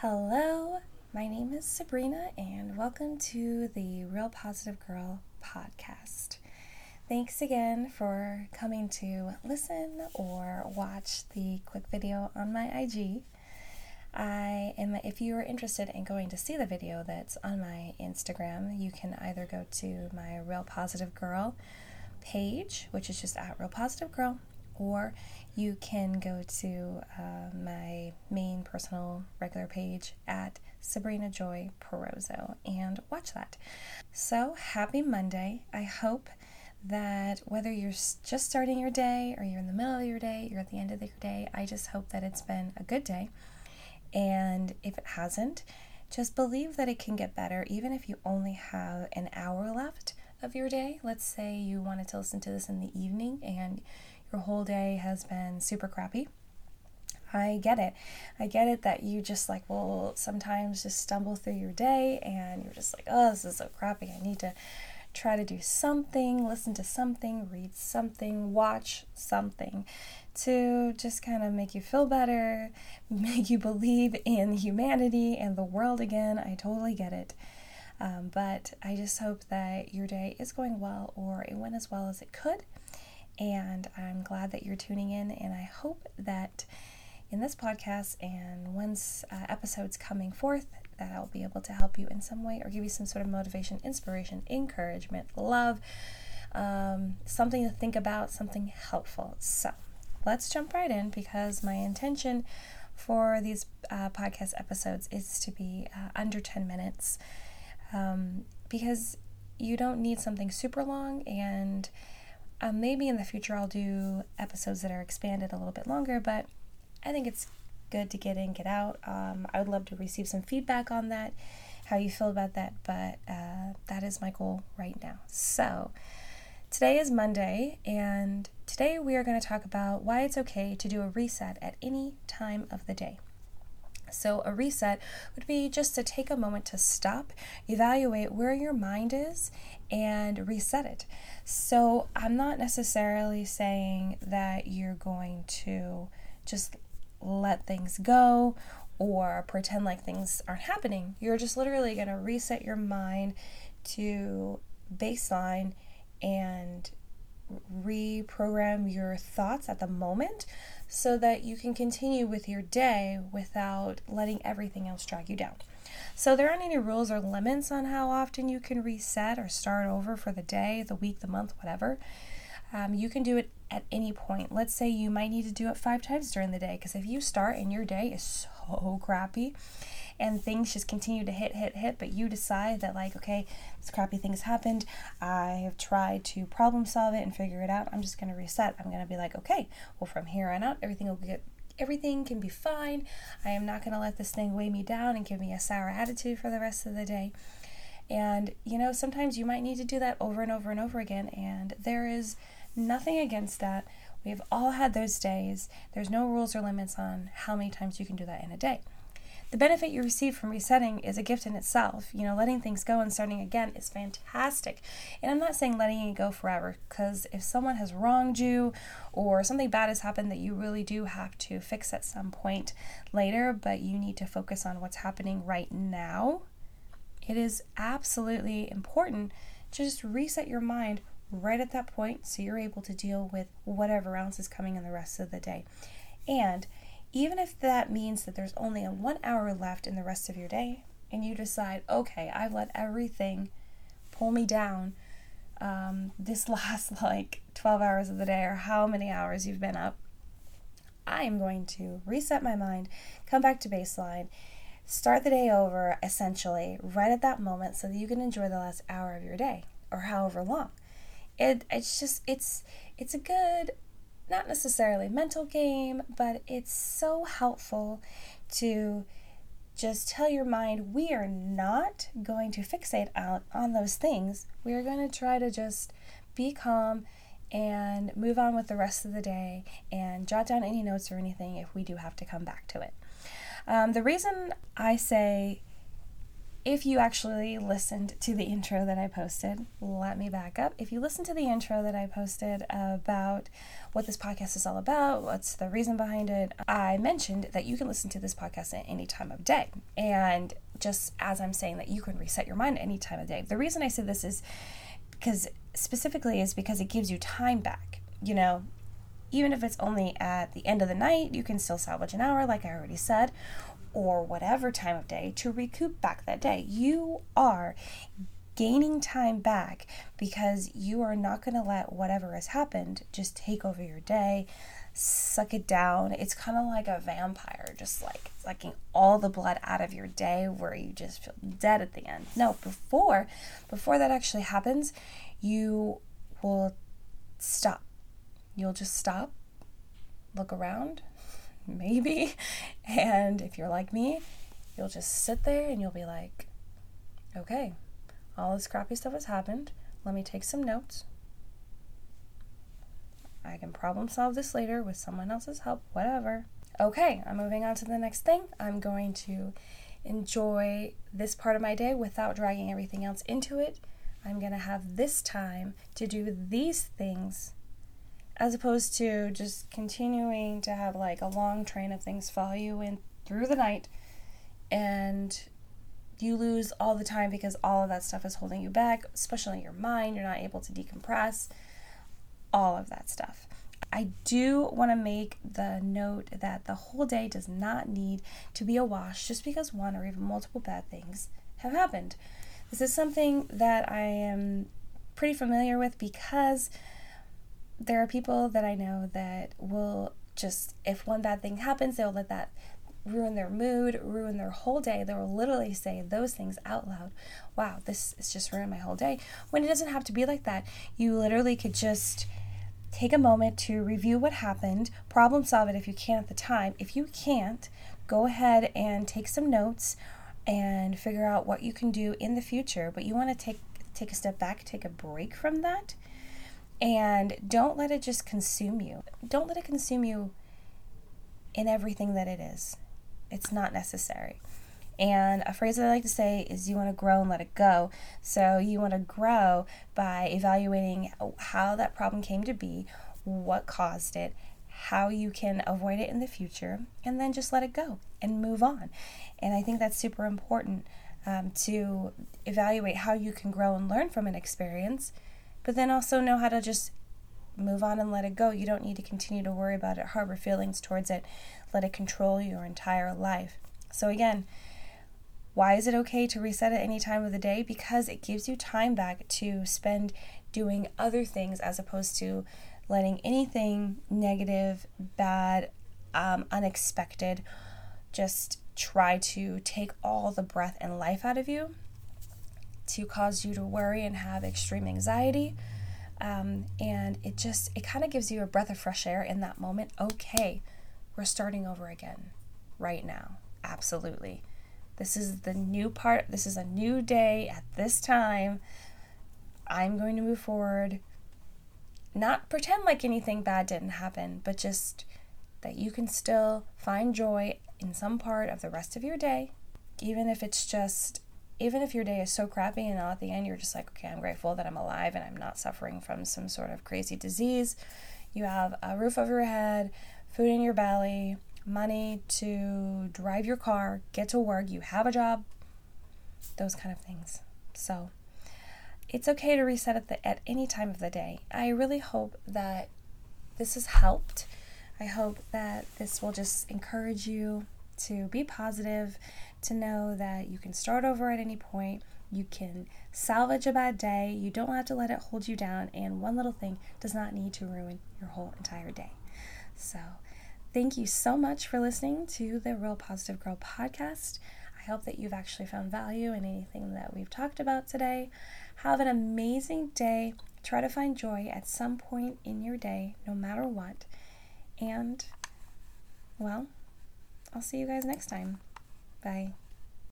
Hello, my name is Sabrina, and welcome to the Real Positive Girl podcast. Thanks again for coming to listen or watch the quick video on my IG. I am, if you are interested in going to see the video that's on my Instagram, you can either go to my Real Positive Girl page, which is just at Real Positive Girl, or you can go to uh, my main personal regular page at Sabrina Joy Perozzo and watch that. So, happy Monday. I hope that whether you're just starting your day or you're in the middle of your day, you're at the end of your day, I just hope that it's been a good day. And if it hasn't, just believe that it can get better, even if you only have an hour left of your day. Let's say you wanted to listen to this in the evening and your whole day has been super crappy. I get it. I get it that you just like will sometimes just stumble through your day and you're just like, oh, this is so crappy. I need to try to do something, listen to something, read something, watch something to just kind of make you feel better, make you believe in humanity and the world again. I totally get it. Um, but I just hope that your day is going well or it went as well as it could and I'm glad that you're tuning in. And I hope that in this podcast and once uh, episodes coming forth, that I'll be able to help you in some way or give you some sort of motivation, inspiration, encouragement, love, um, something to think about, something helpful. So let's jump right in because my intention for these uh, podcast episodes is to be uh, under 10 minutes um, because you don't need something super long and um, maybe in the future I'll do episodes that are expanded a little bit longer, but I think it's good to get in, get out. Um, I would love to receive some feedback on that, how you feel about that, but uh, that is my goal right now. So, today is Monday, and today we are going to talk about why it's okay to do a reset at any time of the day. So, a reset would be just to take a moment to stop, evaluate where your mind is, and reset it. So, I'm not necessarily saying that you're going to just let things go or pretend like things aren't happening. You're just literally going to reset your mind to baseline and reprogram your thoughts at the moment so that you can continue with your day without letting everything else drag you down. So, there aren't any rules or limits on how often you can reset or start over for the day, the week, the month, whatever. Um, you can do it at any point. Let's say you might need to do it five times during the day because if you start and your day is so crappy and things just continue to hit, hit, hit, but you decide that, like, okay, this crappy thing has happened. I have tried to problem solve it and figure it out. I'm just going to reset. I'm going to be like, okay, well, from here on out, everything will get everything can be fine. I am not going to let this thing weigh me down and give me a sour attitude for the rest of the day. And, you know, sometimes you might need to do that over and over and over again. And there is nothing against that. We've all had those days. There's no rules or limits on how many times you can do that in a day. The benefit you receive from resetting is a gift in itself. You know, letting things go and starting again is fantastic. And I'm not saying letting it go forever, because if someone has wronged you or something bad has happened that you really do have to fix at some point later, but you need to focus on what's happening right now, it is absolutely important to just reset your mind right at that point so you're able to deal with whatever else is coming in the rest of the day. And even if that means that there's only a one hour left in the rest of your day, and you decide, okay, I've let everything pull me down um, this last like 12 hours of the day, or how many hours you've been up, I am going to reset my mind, come back to baseline, start the day over essentially right at that moment so that you can enjoy the last hour of your day or however long. It, it's just it's it's a good not necessarily mental game, but it's so helpful to just tell your mind we are not going to fixate out on those things. We are going to try to just be calm and move on with the rest of the day and jot down any notes or anything if we do have to come back to it. Um, the reason I say if you actually listened to the intro that I posted, let me back up. If you listened to the intro that I posted about what this podcast is all about, what's the reason behind it, I mentioned that you can listen to this podcast at any time of day. And just as I'm saying that you can reset your mind any time of day. The reason I say this is because specifically is because it gives you time back. You know, even if it's only at the end of the night, you can still salvage an hour, like I already said, or whatever time of day to recoup back that day. You are gaining time back because you are not going to let whatever has happened just take over your day, suck it down. It's kind of like a vampire, just like sucking all the blood out of your day where you just feel dead at the end. No, before before that actually happens, you will stop. You'll just stop, look around, maybe. And if you're like me, you'll just sit there and you'll be like, okay, all this crappy stuff has happened. Let me take some notes. I can problem solve this later with someone else's help, whatever. Okay, I'm moving on to the next thing. I'm going to enjoy this part of my day without dragging everything else into it. I'm going to have this time to do these things as opposed to just continuing to have like a long train of things follow you in through the night and you lose all the time because all of that stuff is holding you back, especially your mind. You're not able to decompress, all of that stuff. I do want to make the note that the whole day does not need to be a wash just because one or even multiple bad things have happened. This is something that I am pretty familiar with because there are people that I know that will just, if one bad thing happens, they'll let that ruin their mood, ruin their whole day. They will literally say those things out loud. Wow, this is just ruined my whole day. When it doesn't have to be like that, you literally could just take a moment to review what happened, problem solve it if you can at the time. If you can't, go ahead and take some notes and figure out what you can do in the future. But you want to take take a step back, take a break from that and don't let it just consume you. Don't let it consume you in everything that it is. It's not necessary. And a phrase that I like to say is you want to grow and let it go. So you want to grow by evaluating how that problem came to be, what caused it, how you can avoid it in the future, and then just let it go and move on. And I think that's super important um, to evaluate how you can grow and learn from an experience but then also know how to just move on and let it go. You don't need to continue to worry about it, harbor feelings towards it, let it control your entire life. So, again, why is it okay to reset at any time of the day? Because it gives you time back to spend doing other things as opposed to letting anything negative, bad, um, unexpected just try to take all the breath and life out of you to cause you to worry and have extreme anxiety. Um, and it just, it kind of gives you a breath of fresh air in that moment. Okay, we're starting over again right now. Absolutely. This is the new part. This is a new day at this time. I'm going to move forward. Not pretend like anything bad didn't happen, but just that you can still find joy in some part of the rest of your day, even if it's just even if your day is so crappy and at the end you're just like, okay, I'm grateful that I'm alive and I'm not suffering from some sort of crazy disease. You have a roof over your head, food in your belly, money to drive your car, get to work, you have a job, those kind of things. So it's okay to reset at, the, at any time of the day. I really hope that this has helped. I hope that this will just encourage you to be positive to know that you can start over at any point. You can salvage a bad day. You don't have to let it hold you down. And one little thing does not need to ruin your whole entire day. So, thank you so much for listening to the Real Positive Girl podcast. I hope that you've actually found value in anything that we've talked about today. Have an amazing day. Try to find joy at some point in your day, no matter what. And, well, I'll see you guys next time. Bye.